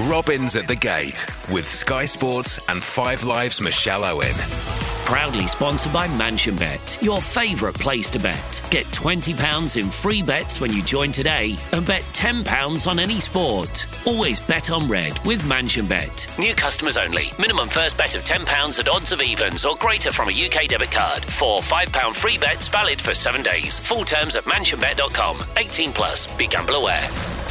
Robins at the Gate with Sky Sports and Five Live's Michelle Owen. Proudly sponsored by Mansion Bet, your favourite place to bet. Get £20 in free bets when you join today and bet £10 on any sport. Always bet on red with Mansion Bet. New customers only. Minimum first bet of £10 at odds of evens or greater from a UK debit card. Four £5 free bets valid for seven days. Full terms at mansionbet.com. 18 plus. Be gamble aware.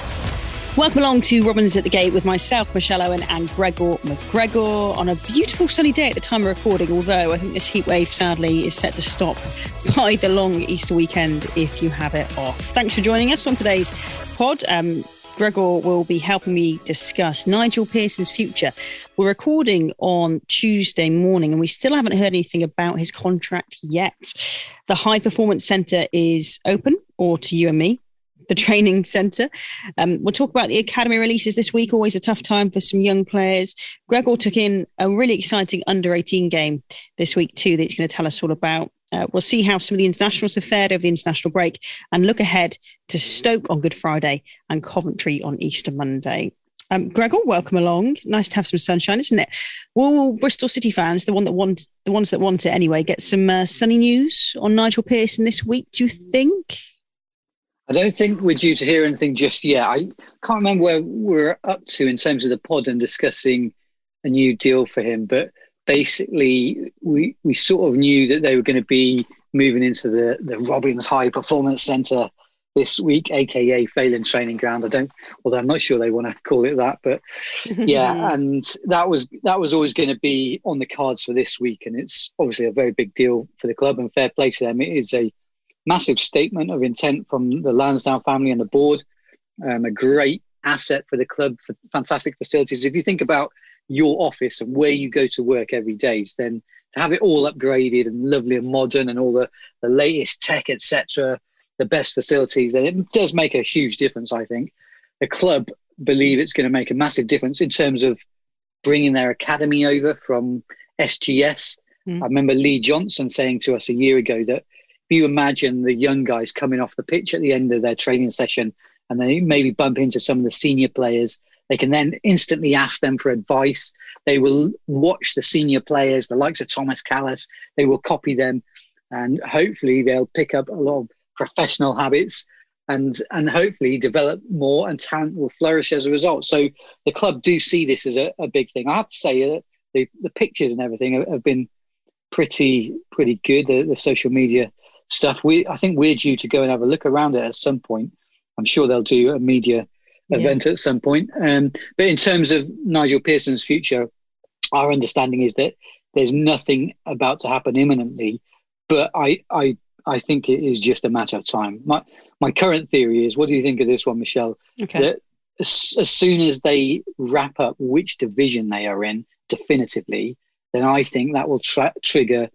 Welcome along to Robins at the Gate with myself, Michelle Owen, and Gregor McGregor on a beautiful sunny day at the time of recording. Although I think this heat wave sadly is set to stop by the long Easter weekend if you have it off. Thanks for joining us on today's pod. Um, Gregor will be helping me discuss Nigel Pearson's future. We're recording on Tuesday morning and we still haven't heard anything about his contract yet. The High Performance Centre is open, or to you and me, the training centre. Um, we'll talk about the academy releases this week. Always a tough time for some young players. Gregor took in a really exciting under 18 game this week, too, that he's going to tell us all about. Uh, we'll see how some of the internationals have fared over the international break and look ahead to Stoke on Good Friday and Coventry on Easter Monday. Um, Gregor, welcome along. Nice to have some sunshine, isn't it? Will Bristol City fans, the one that want, the ones that want it anyway, get some uh, sunny news on Nigel Pearson this week? Do you think? I don't think we're due to hear anything just yet. I can't remember where we're up to in terms of the pod and discussing a new deal for him, but basically we we sort of knew that they were going to be moving into the the Robins High Performance Centre this week, aka Failand Training Ground. I don't, although I'm not sure they want to call it that, but yeah, and that was that was always going to be on the cards for this week, and it's obviously a very big deal for the club and fair play to them. It is a massive statement of intent from the Lansdown family and the board. Um, a great asset for the club, for fantastic facilities. If you think about your office and where you go to work every day, then to have it all upgraded and lovely and modern and all the, the latest tech, etc., the best facilities, then it does make a huge difference, I think. The club believe it's going to make a massive difference in terms of bringing their academy over from SGS. Mm. I remember Lee Johnson saying to us a year ago that if you imagine the young guys coming off the pitch at the end of their training session and they maybe bump into some of the senior players, they can then instantly ask them for advice. They will watch the senior players, the likes of Thomas Kalas, they will copy them, and hopefully they'll pick up a lot of professional habits and and hopefully develop more and talent will flourish as a result. So the club do see this as a, a big thing. I have to say that the, the pictures and everything have, have been pretty pretty good. The, the social media stuff. We I think we're due to go and have a look around it at some point. I'm sure they'll do a media yeah. event at some point. Um, but in terms of Nigel Pearson's future, our understanding is that there's nothing about to happen imminently. But I I I think it is just a matter of time. My my current theory is, what do you think of this one, Michelle? Okay. That as, as soon as they wrap up which division they are in definitively, then I think that will tra- trigger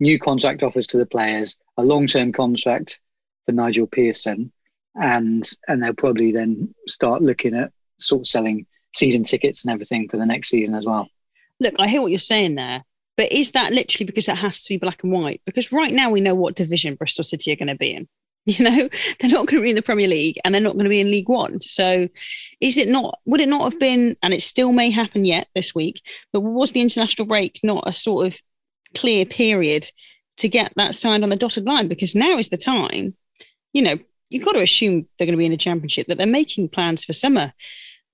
new contract offers to the players, a long term contract for Nigel Pearson, and and they'll probably then start looking at sort of selling season tickets and everything for the next season as well. Look, I hear what you're saying there, but is that literally because it has to be black and white? Because right now we know what division Bristol City are going to be in. You know, they're not going to be in the Premier League and they're not going to be in League One. So, is it not, would it not have been, and it still may happen yet this week, but was the international break not a sort of clear period to get that signed on the dotted line because now is the time. You know, you've got to assume they're going to be in the championship, that they're making plans for summer,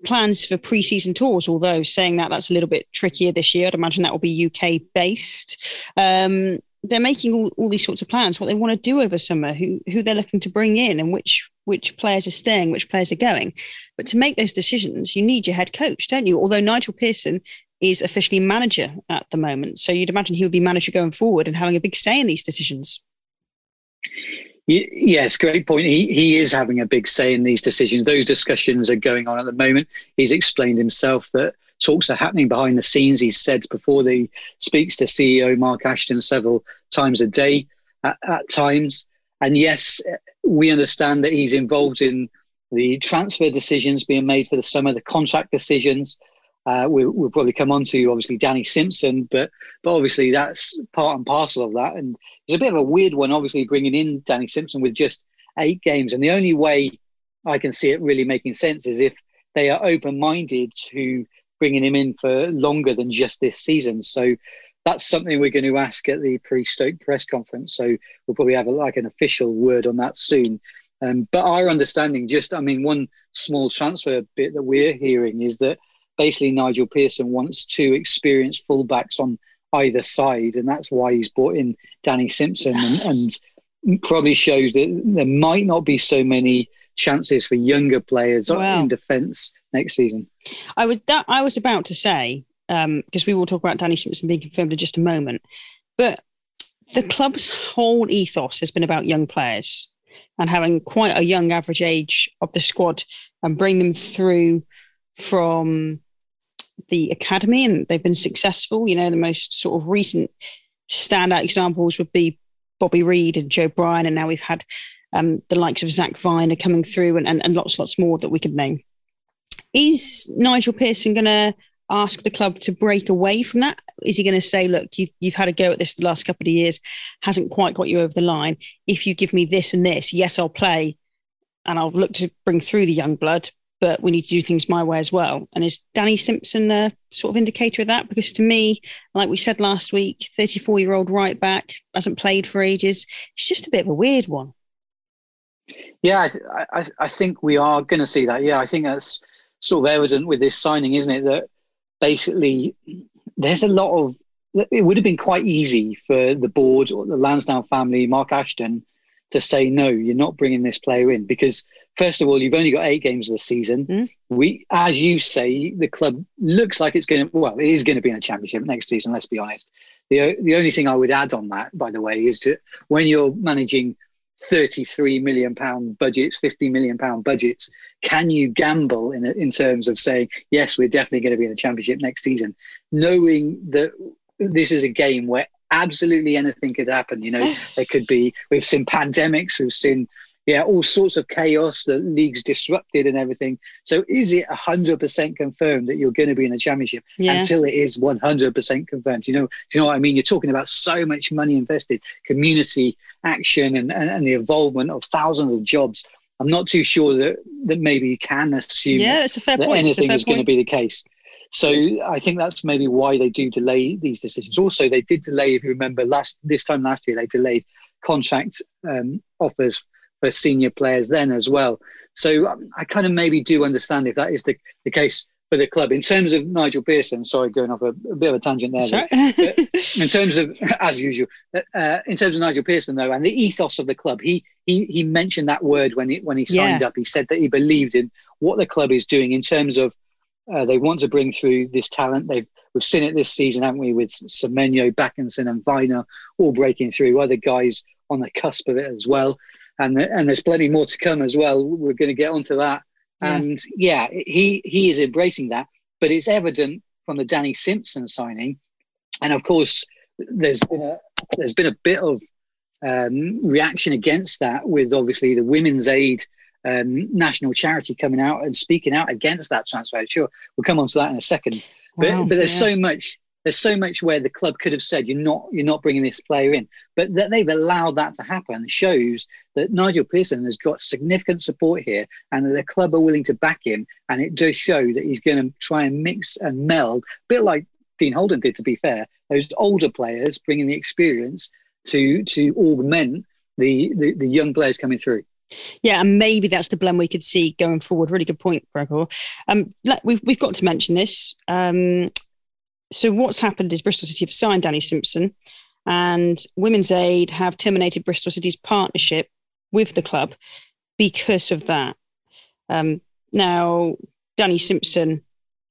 plans for pre-season tours. Although saying that that's a little bit trickier this year, I'd imagine that will be UK based. Um, they're making all, all these sorts of plans, what they want to do over summer, who who they're looking to bring in, and which which players are staying, which players are going. But to make those decisions, you need your head coach, don't you? Although Nigel Pearson is officially manager at the moment. So you'd imagine he would be manager going forward and having a big say in these decisions. Yes, great point. He he is having a big say in these decisions. Those discussions are going on at the moment. He's explained himself that talks are happening behind the scenes. He's said before that he speaks to CEO Mark Ashton several times a day at, at times. And yes, we understand that he's involved in the transfer decisions being made for the summer, the contract decisions, uh, we, will probably come on to obviously Danny Simpson, but but obviously that's part and parcel of that. And it's a bit of a weird one, obviously bringing in Danny Simpson with just eight games. And the only way I can see it really making sense is if they are open minded to bringing him in for longer than just this season. So that's something we're going to ask at the pre-Stoke press conference. So we'll probably have a, like an official word on that soon. Um, but our understanding, just I mean, one small transfer bit that we're hearing is that basically Nigel Pearson wants two experienced fullbacks on either side, and that's why he's brought in Danny Simpson, and, and probably shows that there might not be so many chances for younger players wow. in defence next season. I was that I was about to say because um, we will talk about Danny Simpson being confirmed in just a moment, but the club's whole ethos has been about young players and having quite a young average age of the squad and bring them through from the academy and they've been successful. You know, the most sort of recent standout examples would be Bobby Reid and Joe Bryan, and now we've had um, the likes of Zak Vyner coming through and, and, and lots, lots more that we could name. Is Nigel Pearson going to ask the club to break away from that? Is he going to say, look, you've, you've had a go at this the last couple of years, hasn't quite got you over the line. If you give me this and this, yes, I'll play and I'll look to bring through the young blood, but we need to do things my way as well. And is Danny Simpson a sort of indicator of that? Because to me, like we said last week, 34 year old right back, hasn't played for ages. It's just a bit of a weird one. Yeah, I, I, I think we are going to see that. Yeah, I think that's sort of evident with this signing, isn't it? That basically there's a lot of it would have been quite easy for the board or the Lansdown family, Mark Ashton, to say no, you're not bringing this player in because first of all, you've only got eight games of the season. Mm. We, as you say, the club looks like it's going to. Well, it is going to be in a championship next season. Let's be honest. the The only thing I would add on that, by the way, is that when you're managing 33 million pound budgets, 50 million pound budgets. Can you gamble in, in terms of saying, yes, we're definitely going to be in the championship next season, knowing that this is a game where absolutely anything could happen? You know, there could be, we've seen pandemics, we've seen yeah, all sorts of chaos, the league's disrupted and everything. So is it 100% confirmed that you're going to be in the championship yeah. until it is 100% confirmed? You know, do you know what I mean? You're talking about so much money invested, community action and, and, and the involvement of thousands of jobs. I'm not too sure that, that maybe you can assume yeah, it's a fair that point. anything is point. going to be the case. So I think that's maybe why they do delay these decisions. Also, they did delay, if you remember, last this time last year, they delayed contract um, offers for senior players then as well. So um, I kind of maybe do understand if that is the, the case for the club. In terms of Nigel Pearson, sorry, going off a, a bit of a tangent there. in terms of, as usual, uh, in terms of Nigel Pearson though, and the ethos of the club, he he he mentioned that word when he when he signed yeah. up. He said that he believed in what the club is doing in terms of uh, they want to bring through this talent. They've we've seen it this season, haven't we, with Semenyo, Bakinson, and Vyner all breaking through. Other guys on the cusp of it as well and and there's plenty more to come as well. We're going to get onto that, yeah. and yeah, he he is embracing that. But it's evident from the Danny Simpson signing, and of course, there's been a there's been a bit of um, reaction against that with obviously the Women's Aid um, national charity coming out and speaking out against that transfer. Sure, we'll come on to that in a second. But, wow, but there's yeah. so much there's so much where the club could have said you're not you're not bringing this player in, but that they've allowed that to happen shows that Nigel Pearson has got significant support here, and that the club are willing to back him. And it does show that he's going to try and mix and meld, a bit like Dean Holden did. To be fair, those older players bringing the experience to to augment the, the, the young players coming through. Yeah, and maybe that's the blend we could see going forward. Really good point, Gregor. Um, we've, we've got to mention this. Um, so what's happened is Bristol City have signed Danny Simpson, and Women's Aid have terminated Bristol City's partnership with the club because of that. Um, now, Danny Simpson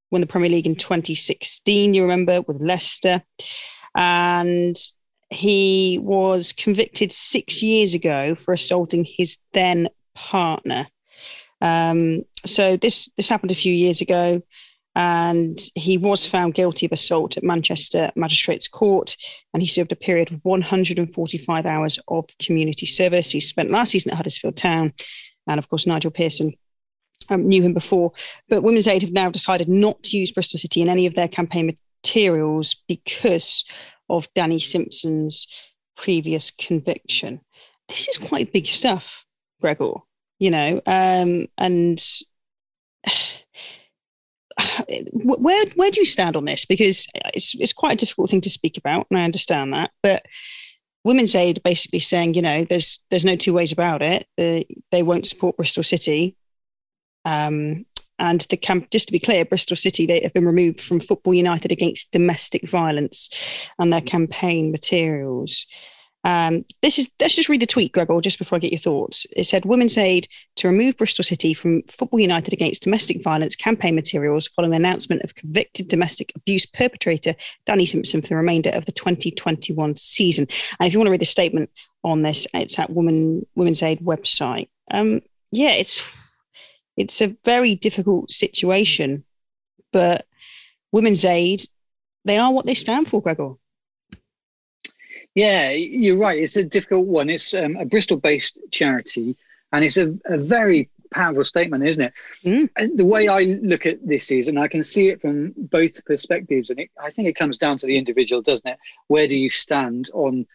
won the Premier League in 2016, you remember, with Leicester. And he was convicted six years ago for assaulting his then partner. Um, so this this happened a few years ago and he was found guilty of assault at Manchester Magistrates Court, and he served a period of 145 hours of community service. He spent last season at Huddersfield Town, and of course Nigel Pearson um, knew him before. But Women's Aid have now decided not to use Bristol City in any of their campaign materials because of Danny Simpson's previous conviction. This is quite big stuff, Gregor. You know, um, and where where do you stand on this? Because it's it's quite a difficult thing to speak about, and I understand that. But Women's Aid basically saying, you know, there's there's no two ways about it. They, they won't support Bristol City. Um, and the camp, just to be clear, Bristol City they have been removed from Football United against domestic violence and their campaign materials. Um, this is let's just read the tweet, Gregor, just before I get your thoughts. It said Women's Aid to remove Bristol City from Football United against domestic violence campaign materials following the announcement of convicted domestic abuse perpetrator Danny Simpson for the remainder of the 2021 season. And if you want to read the statement on this, it's at Women Women's Aid website. Um, yeah, it's it's a very difficult situation, but Women's Aid, they are what they stand for, Gregor. Yeah, you're right. It's a difficult one. It's um, a Bristol-based charity, and it's a, a very powerful statement, isn't it? Mm. The way I look at this is, and I can see it from both perspectives, and it, I think it comes down to the individual, doesn't it? Where do you stand on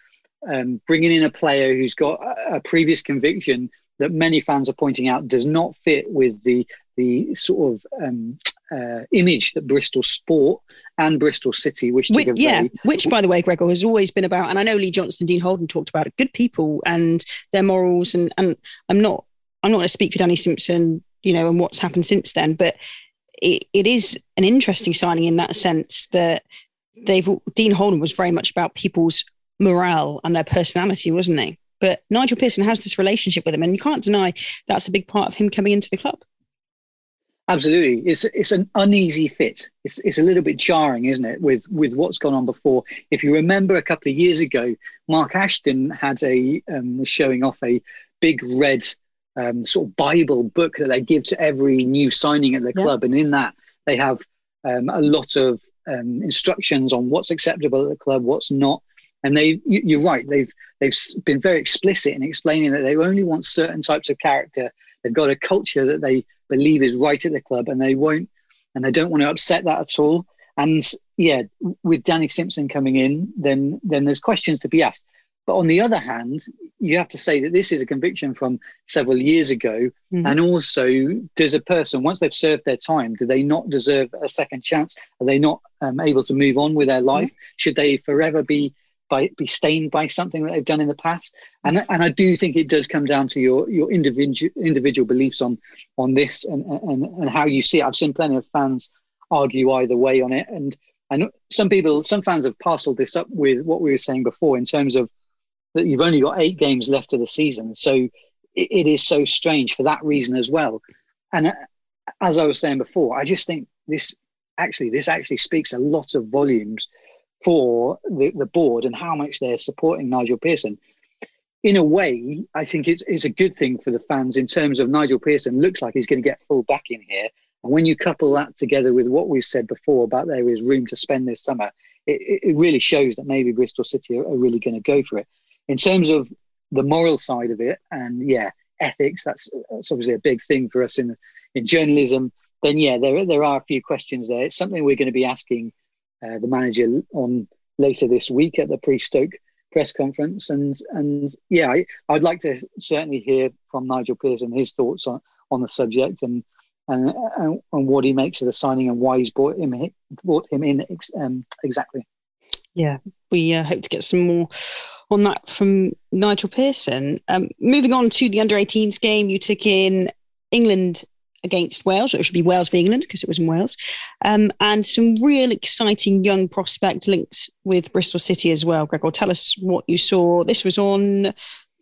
um, bringing in a player who's got a, a previous conviction that many fans are pointing out does not fit with the the sort of um, uh, image that Bristol Sport and Bristol City wish to which, convey. Yeah, which, by the way, Gregor has always been about, and I know Lee Johnson, Dean Holden talked about it, good people and their morals. And and I'm not I'm not going to speak for Danny Simpson, you know, and what's happened since then, but it, it is an interesting signing in that sense that they've Dean Holden was very much about people's morale and their personality, wasn't he? But Nigel Pearson has this relationship with him, and you can't deny that's a big part of him coming into the club. Absolutely, it's it's an uneasy fit. It's it's a little bit jarring, isn't it, with with what's gone on before? If you remember, a couple of years ago, Mark Ashton had a um, was showing off a big red um, sort of Bible book that they give to every new signing at the yeah. club, and in that they have um, a lot of um, instructions on what's acceptable at the club, what's not. And they, you're right, they've they've been very explicit in explaining that they only want certain types of character. They've got a culture that they believe is right at the club, and they won't, and they don't want to upset that at all. And yeah, with Danny Simpson coming in, then then there's questions to be asked. But on the other hand, you have to say that this is a conviction from several years ago. Mm-hmm. And also, does a person, once they've served their time, do they not deserve a second chance? Are they not um, able to move on with their life? Mm-hmm. Should they forever be by be stained by something that they've done in the past. And and I do think it does come down to your your individual individual beliefs on on this and and and how you see it. I've seen plenty of fans argue either way on it, and and some people, some fans have parceled this up with what we were saying before in terms of that you've only got eight games left of the season, so it, it is so strange for that reason as well. And as I was saying before, I just think this actually this actually speaks a lot of volumes for the, the board and how much they're supporting Nigel Pearson. In a way, I think it's, it's a good thing for the fans in terms of Nigel Pearson looks like he's going to get full back in here. And when you couple that together with what we've said before about there is room to spend this summer, it, it really shows that maybe Bristol City are, are really going to go for it. In terms of the moral side of it, and yeah, ethics, that's, that's obviously a big thing for us in, in journalism, then yeah, there, there are a few questions there. It's something we're going to be asking uh, the manager on later this week at the pre-Stoke press conference. And and yeah, I, would like to certainly hear from Nigel Pearson his thoughts on, on the subject and, and and what he makes of the signing and why he's brought him brought him in um, exactly. Yeah, we uh, hope to get some more on that from Nigel Pearson. Um, moving on to the under 18s game, you took in England against Wales. or It should be Wales v England because it was in Wales. Um, and some real exciting young prospect linked with Bristol City as well. Gregor, tell us what you saw. This was on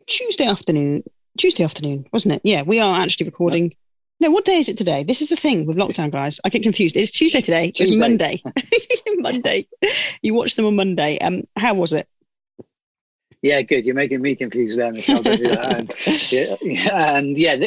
Tuesday afternoon. Tuesday afternoon, wasn't it? Yeah, we are actually recording. Yep. No, what day is it today? This is the thing with lockdown, guys. I get confused. It's Tuesday today. Tuesday. It's Monday. Monday. You watched them on Monday. Um, how was it? Yeah, good. You're making me confused there, Michelle. and, yeah, and yeah,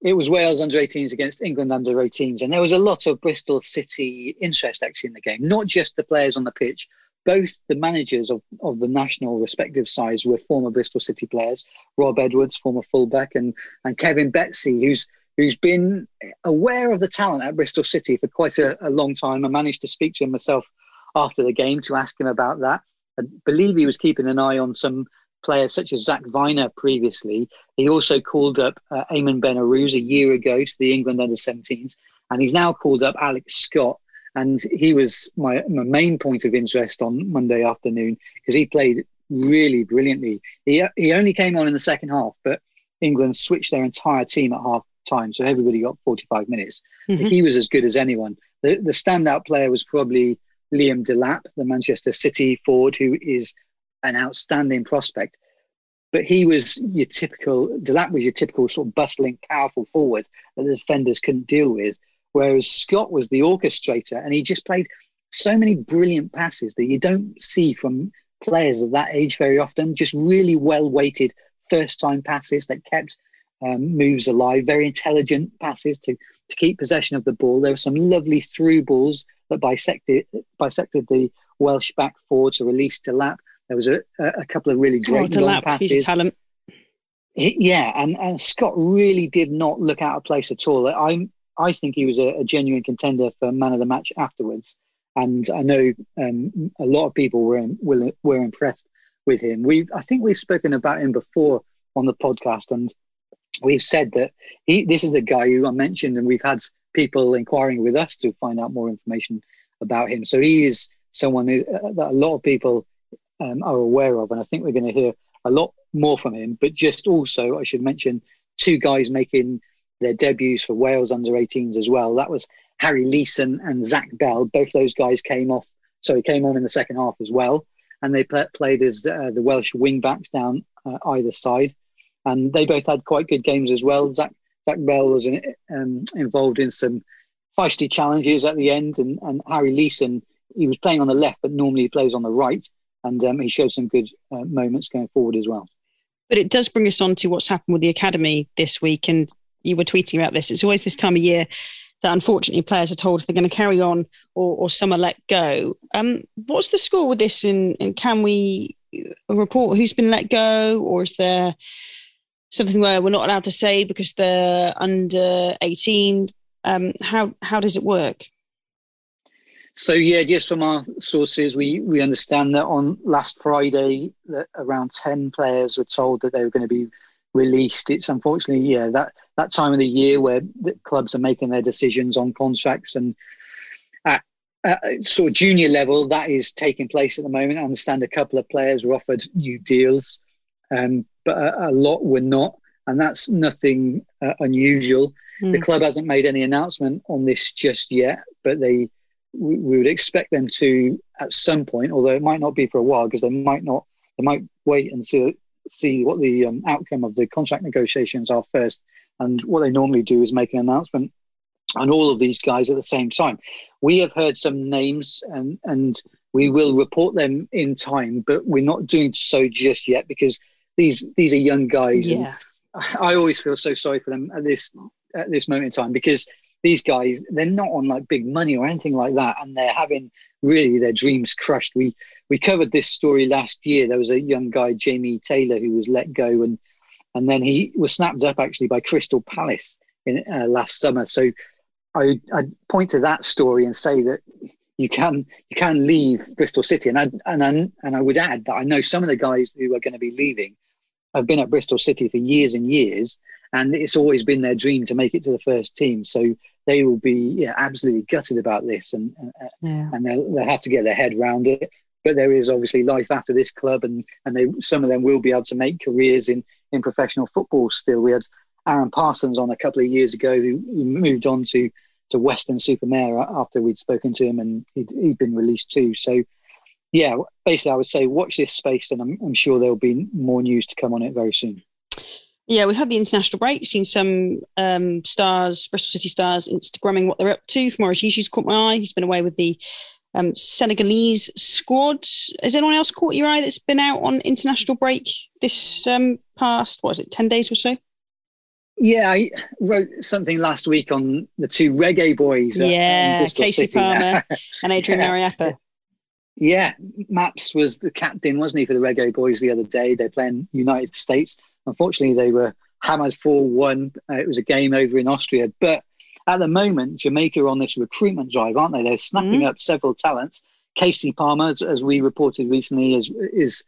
it was Wales under 18s against England under 18s. And there was a lot of Bristol City interest actually in the game, not just the players on the pitch. Both the managers of, of the national respective sides were former Bristol City players. Rob Edwards, former fullback, and, and Kevin Betsy, who's who's been aware of the talent at Bristol City for quite a, a long time. I managed to speak to him myself after the game to ask him about that. I believe he was keeping an eye on some players such as Zak Vyner previously. He also called up uh, Eamon Ben Arous a year ago to the England under 17s, and he's now called up Alex Scott. And he was my, my main point of interest on Monday afternoon because he played really brilliantly. He, he only came on in the second half, but England switched their entire team at half time. So everybody got 45 minutes. Mm-hmm. He was as good as anyone. The, the standout player was probably Liam Delap, the Manchester City forward, who is an outstanding prospect. But he was your typical, Delap was your typical sort of bustling, powerful forward that the defenders couldn't deal with. Whereas Scott was the orchestrator and he just played so many brilliant passes that you don't see from players of that age very often. Just really well weighted first time passes that kept um, moves alive, very intelligent passes to, to keep possession of the ball. There were some lovely through balls that bisected, bisected the Welsh back four to release Delap. There was a, a couple of really great oh, long passes. Talent. He, yeah, and, and Scott really did not look out of place at all. I I think he was a, a genuine contender for man of the match afterwards, and I know um, a lot of people were, were were impressed with him. We I think we've spoken about him before on the podcast, and we've said that he this is the guy who I mentioned, and we've had people inquiring with us to find out more information about him. So he is someone who, uh, that a lot of people um, are aware of, and I think we're going to hear a lot more from him. But just also, I should mention two guys making their debuts for Wales under 18s as well. That was Harry Leeson and Zach Bell. Both those guys came off, so he came on in the second half as well, and they played as the, uh, the Welsh wing backs down uh, either side, and they both had quite good games as well. Zach Zach Bell was in, um, involved in some feisty challenges at the end, and, and Harry Leeson he was playing on the left, but normally he plays on the right, and um, he showed some good uh, moments going forward as well. But it does bring us on to what's happened with the academy this week, and you were tweeting about this. It's always this time of year that unfortunately players are told if they're going to carry on or, or some are let go. Um, what's the score with this? And, and can we report who's been let go, or is there something where we're not allowed to say because they're under 18? Um, how how does it work? So yeah, just from our sources, we we understand that on last Friday, that around ten players were told that they were going to be released. It's unfortunately yeah that that time of the year where the clubs are making their decisions on contracts and at, at sort of junior level that is taking place at the moment. I understand a couple of players were offered new deals, um, but a, a, lot were not, and that's nothing uh, unusual. Mm. The club hasn't made any announcement on this just yet, but they we, we, would expect them to at some point, although it might not be for a while because they might not, they might wait and see, see what the um, outcome of the contract negotiations are first. And what they normally do is make an announcement on all of these guys at the same time. We have heard some names and, and we will report them in time, but we're not doing so just yet because these these are young guys. Yeah. I always feel so sorry for them at this at this moment in time because these guys they're not on like big money or anything like that and they're having really their dreams crushed. We we covered this story last year. There was a young guy jamie taylor who was let go and and then he was snapped up actually by crystal palace in uh, last summer. So i i point to that story and say that you can you can leave bristol city. And i and I, and i would add that i know some of the guys who are going to be leaving have been at bristol city for years and years and it's always been their dream to make it to the first team. So they will be yeah, absolutely gutted about this, and uh, uh, yeah. and they'll, they'll have to get their head around it. But there is obviously life after this club, and and they some of them will be able to make careers in in professional football. Still, we had Aaron Parsons on a couple of years ago who, who moved on to to Weston-super-Mare after we'd spoken to him, and he'd, he'd been released too. So yeah, basically, I would say watch this space, and I'm, I'm sure there'll be more news to come on it very soon. Yeah, we've had the international break, seen some um, stars, Bristol City stars, Instagramming what they're up to. Famara Diedhiou's caught my eye. He's been away with the um, Senegalese squad. Has anyone else caught your eye that's been out on international break this um, past, what is it, 10 days or so? Yeah, I wrote something last week on the two reggae boys. Yeah, Kasey City. Palmer and Adrian Mariappa. Yeah, Maps was the captain, wasn't he, for the reggae boys the other day? They're playing United States. Unfortunately, they were hammered 4 1. Uh, it was a game over in Austria. But at the moment, Jamaica are on this recruitment drive, aren't they? They're snapping mm. up several talents. Kasey Palmer, as we reported recently, is, is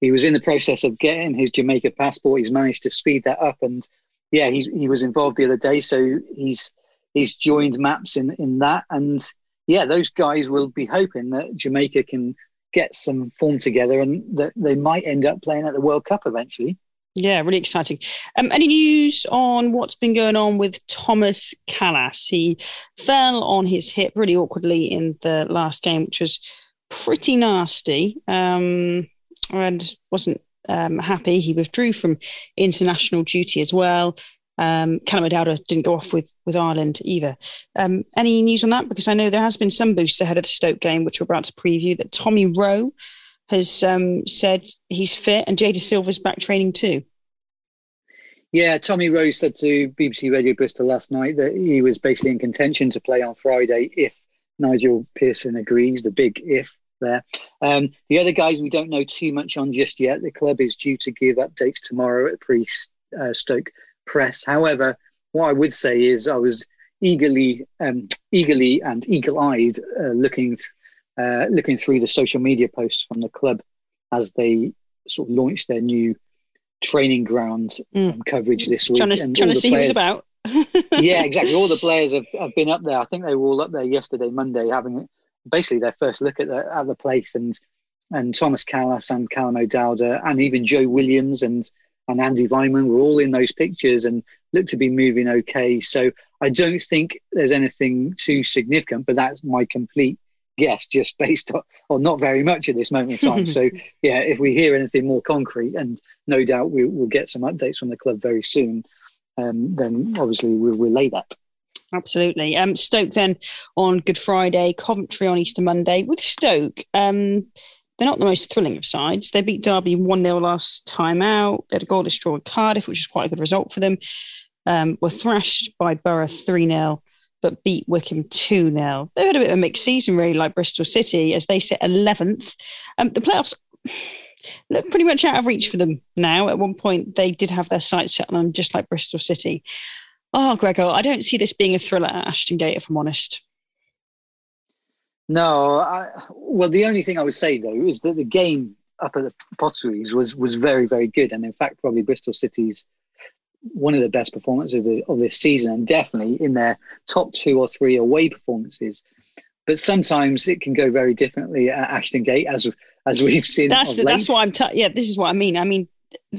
he was in the process of getting his Jamaica passport. He's managed to speed that up, and yeah, he's, he was involved the other day, so he's he's joined Maps in in that, and yeah, those guys will be hoping that Jamaica can get some form together and that they might end up playing at the World Cup eventually. Yeah, really exciting. Um, any news on what's been going on with Thomas Kalas? He fell on his hip really awkwardly in the last game, which was pretty nasty um, and wasn't um, happy. He withdrew from international duty as well. Um, Callum O'Dowda didn't go off with with Ireland either. Um, any news on that? Because I know there has been some boosts ahead of the Stoke game, which we're about to preview. That Tommy Rowe has um, said he's fit, and Jada Dasilva's back training too. Yeah, Tommy Rowe said to BBC Radio Bristol last night that he was basically in contention to play on Friday if Nigel Pearson agrees. The big if there. Um, the other guys we don't know too much on just yet. The club is due to give updates tomorrow at pre uh, Stoke press. However, what I would say is I was eagerly, um, eagerly and eagle-eyed uh, looking, uh, looking through the social media posts from the club as they sort of launched their new training ground mm. um, coverage this week. Trying to, trying to see players, who's about. yeah, exactly. All the players have, have been up there. I think they were all up there yesterday, Monday, having basically their first look at the at the place and and Thomas Kalas and Callum O'Dowda and even Joe Williams and and Andy Weimann were all in those pictures and looked to be moving okay. So I don't think there's anything too significant, but that's my complete guess, just based on, or not very much at this moment in time. so yeah, if we hear anything more concrete, and no doubt we, will get some updates from the club very soon, um, then obviously we'll relay that. Absolutely. Um, Stoke then on Good Friday, Coventry on Easter Monday. With Stoke, um, they're not the most thrilling of sides. They beat Derby 1 0 last time out. They had a goal destroy at Cardiff, which is quite a good result for them. Um, were thrashed by Boro 3 0, but beat Wycombe 2 0. They've had a bit of a mixed season, really, like Bristol City, as they sit 11th. Um, the playoffs look pretty much out of reach for them now. At one point, they did have their sights set on them, just like Bristol City. Oh, Gregor, I don't see this being a thriller at Ashton Gate, if I'm honest. No, I, well, the only thing I would say though is that the game up at the Potteries was was very very good, and in fact, probably Bristol City's one of the best performances of, the, of this season, and definitely in their top two or three away performances. But sometimes it can go very differently at Ashton Gate, as as we've seen. That's the, that's what I'm. T- yeah, this is what I mean. I mean,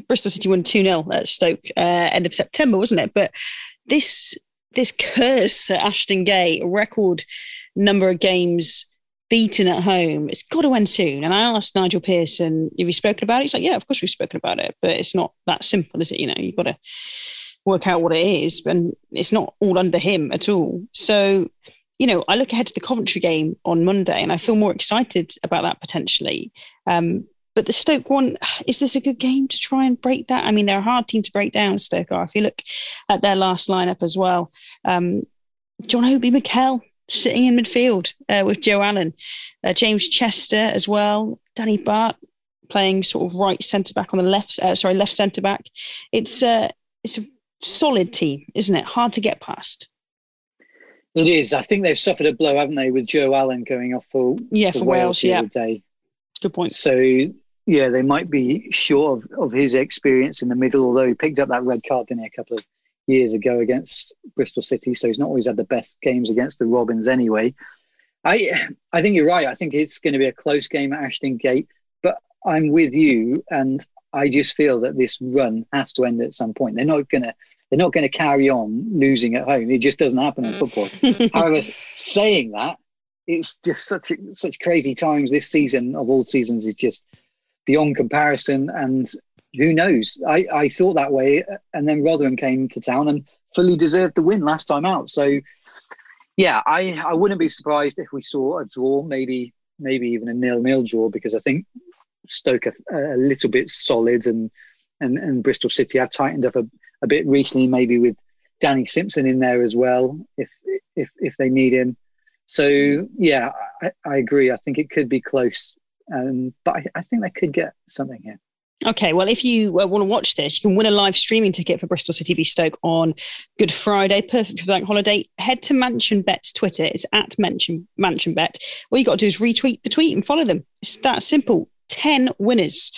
Bristol City won two 0 at Stoke uh, end of September, wasn't it? But this this curse at Ashton Gate, record number of games beaten at home, it's got to end soon. And I asked Nigel Pearson, have you spoken about it? He's like, yeah, of course we've spoken about it, but it's not that simple, is it? You know, you've got to work out what it is, and it's not all under him at all. So, you know, I look ahead to the Coventry game on Monday, and I feel more excited about that potentially. Um, but the Stoke one, is this a good game to try and break that? I mean, they're a hard team to break down, Stoke are. If you look at their last lineup as well, um, John Obi Mikel sitting in midfield uh, with Joe Allen, uh, James Chester as well, Danny Batth playing sort of right centre back on the left, uh, sorry, left centre back. It's a, uh, it's a solid team, isn't it? Hard to get past. It is. I think they've suffered a blow, haven't they, with Joe Allen going off for, yeah, for, for Wales, Wales yeah. day. Good point. So yeah, they might be sure of, of his experience in the middle, although he picked up that red card in a couple of years ago against Bristol City, so he's not always had the best games against the Robins anyway. I I think you're right. I think it's going to be a close game at Ashton Gate, but I'm with you, and I just feel that this run has to end at some point. They're not going to they're not going to carry on losing at home. It just doesn't happen in football. However, saying that, it's just such such crazy times. This season of all seasons is just beyond comparison. And who knows? I, I thought that way. And then Rotherham came to town and fully deserved the win last time out. So, yeah, I, I wouldn't be surprised if we saw a draw, maybe maybe even a nil-nil draw, because I think Stoke are a little bit solid and, and, and Bristol City have tightened up a, a bit recently, maybe with Danny Simpson in there as well, if if if they need him. So yeah, I, I agree. I think it could be close. Um, but I, I, think they could get something here. Okay, well, if you uh, want to watch this, you can win a live streaming ticket for Bristol City v Stoke on Good Friday, perfect for bank holiday. Head to Mansion Bet's Twitter. It's at Mansion, Mansion Bet. All you got to do is retweet the tweet and follow them. It's that simple. 10 winners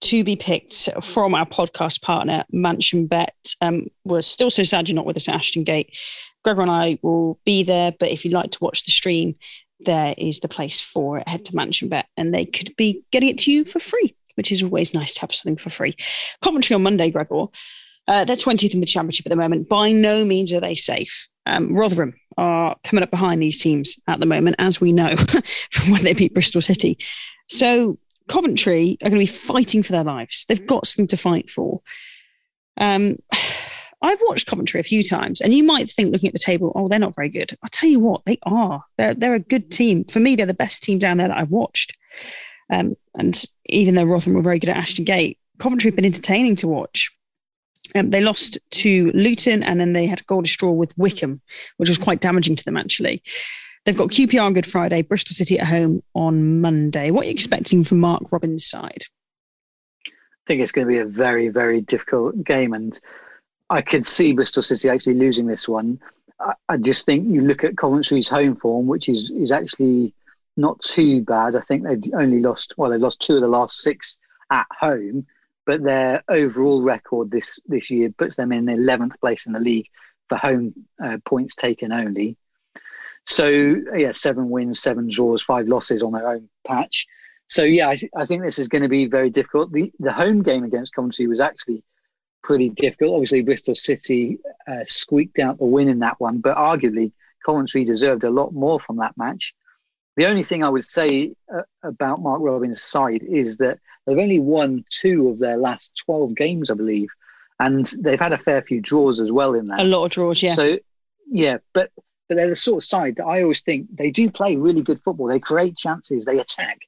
to be picked from our podcast partner, Mansion Bet. Um, we're still so sad you're not with us at Ashton Gate. Gregor and I will be there, but if you'd like to watch the stream, there is the place for it. Head to Mansion Bet, and they could be getting it to you for free, which is always nice to have something for free. Coventry on Monday, Gregor. Uh, they're 20th in the championship at the moment. By no means are they safe. Um, Rotherham are coming up behind these teams at the moment, as we know from when they beat Bristol City. So Coventry are going to be fighting for their lives. They've got something to fight for. Um, I've watched Coventry a few times, and you might think, looking at the table, oh, they're not very good. I'll tell you what, they are. They're they're a good team. For me, they're the best team down there that I've watched. Um, and even though Rotherham were very good at Ashton Gate, Coventry have been entertaining to watch. Um, they lost to Luton, and then they had a goal to straw with Wycombe, which was quite damaging to them actually. They've got QPR on Good Friday, Bristol City at home on Monday. What are you expecting from Mark Robins' side? I think it's going to be a very, very difficult game, and I could see Bristol City actually losing this one. I, I just think you look at Coventry's home form, which is is actually not too bad. I think they've only lost well, they've lost two of the last six at home, but their overall record this this year puts them in eleventh place in the league for home uh, points taken only. So yeah, seven wins, seven draws, five losses on their own patch. So yeah, I, I think this is going to be very difficult. The the home game against Coventry was actually pretty difficult. Obviously, Bristol City uh, squeaked out the win in that one, but arguably Coventry deserved a lot more from that match. The only thing I would say uh, about Mark Robins' side is that they've only won two of their last 12 games, I believe. And they've had a fair few draws as well in that. A lot of draws, yeah. So, yeah, but but they're the sort of side that I always think they do play really good football. They create chances, they attack.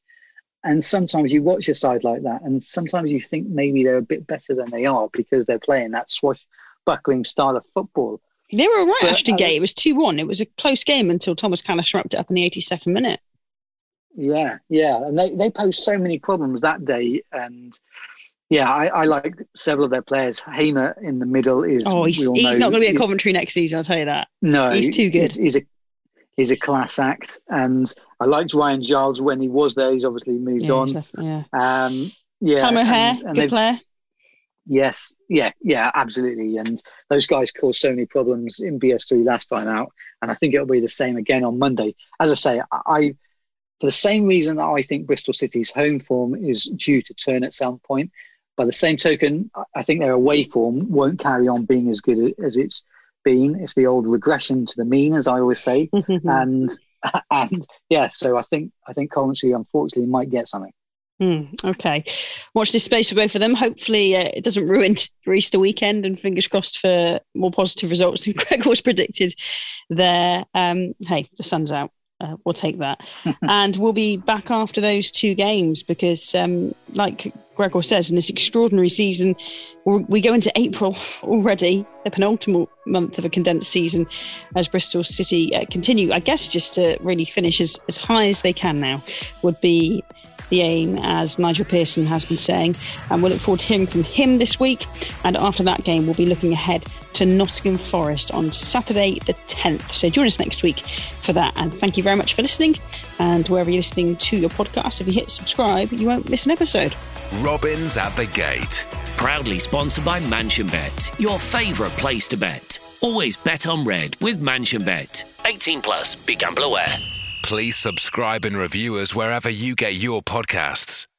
And sometimes you watch a side like that, and sometimes you think maybe they're a bit better than they are because they're playing that swashbuckling style of football. They were all right, but, Ashton Gate. It was 2 1. It was a close game until Thomas Kalas wrapped it up in the 82nd minute. Yeah, yeah. And they, they posed so many problems that day. And yeah, I, I like several of their players. Hamer in the middle is. Oh, he's, he's not going to be at Coventry next season, I'll tell you that. No, he's too good. He's, he's a he's a class act, and I liked Ryan Giles when he was there. He's obviously moved yeah, on. Left, yeah, um, yeah. Cam O'Hare, good player. Yes, yeah, yeah, absolutely. And those guys caused so many problems in BS3 last time out, and I think it'll be the same again on Monday. As I say, I for the same reason that I think Bristol City's home form is due to turn at some point. By the same token, I think their away form won't carry on being as good as it's been. It's the old regression to the mean, as I always say. and and yeah, so I think I think Coventry unfortunately might get something. Mm, okay, watch this space for both of them. Hopefully, uh, it doesn't ruin your Easter weekend, and fingers crossed for more positive results than Greg was predicted. There, um, hey, the sun's out. Uh, we'll take that, and we'll be back after those two games because, um, like Gregor says, in this extraordinary season, we go into April already, the penultimate month of a condensed season, as Bristol City uh, continue. I guess just to really finish as, as high as they can now would be the aim, as Nigel Pearson has been saying. And we'll look forward to hearing from him this week. And after that game, we'll be looking ahead to Nottingham Forest on Saturday, the 10th. So join us next week for that. And thank you very much for listening. And wherever you're listening to your podcast, if you hit subscribe, you won't miss an episode. Robins at the Gate. Proudly sponsored by Mansion Bet, your favourite place to bet. Always bet on red with Mansion Bet. 18 plus, be gamble aware. Please subscribe and review us wherever you get your podcasts.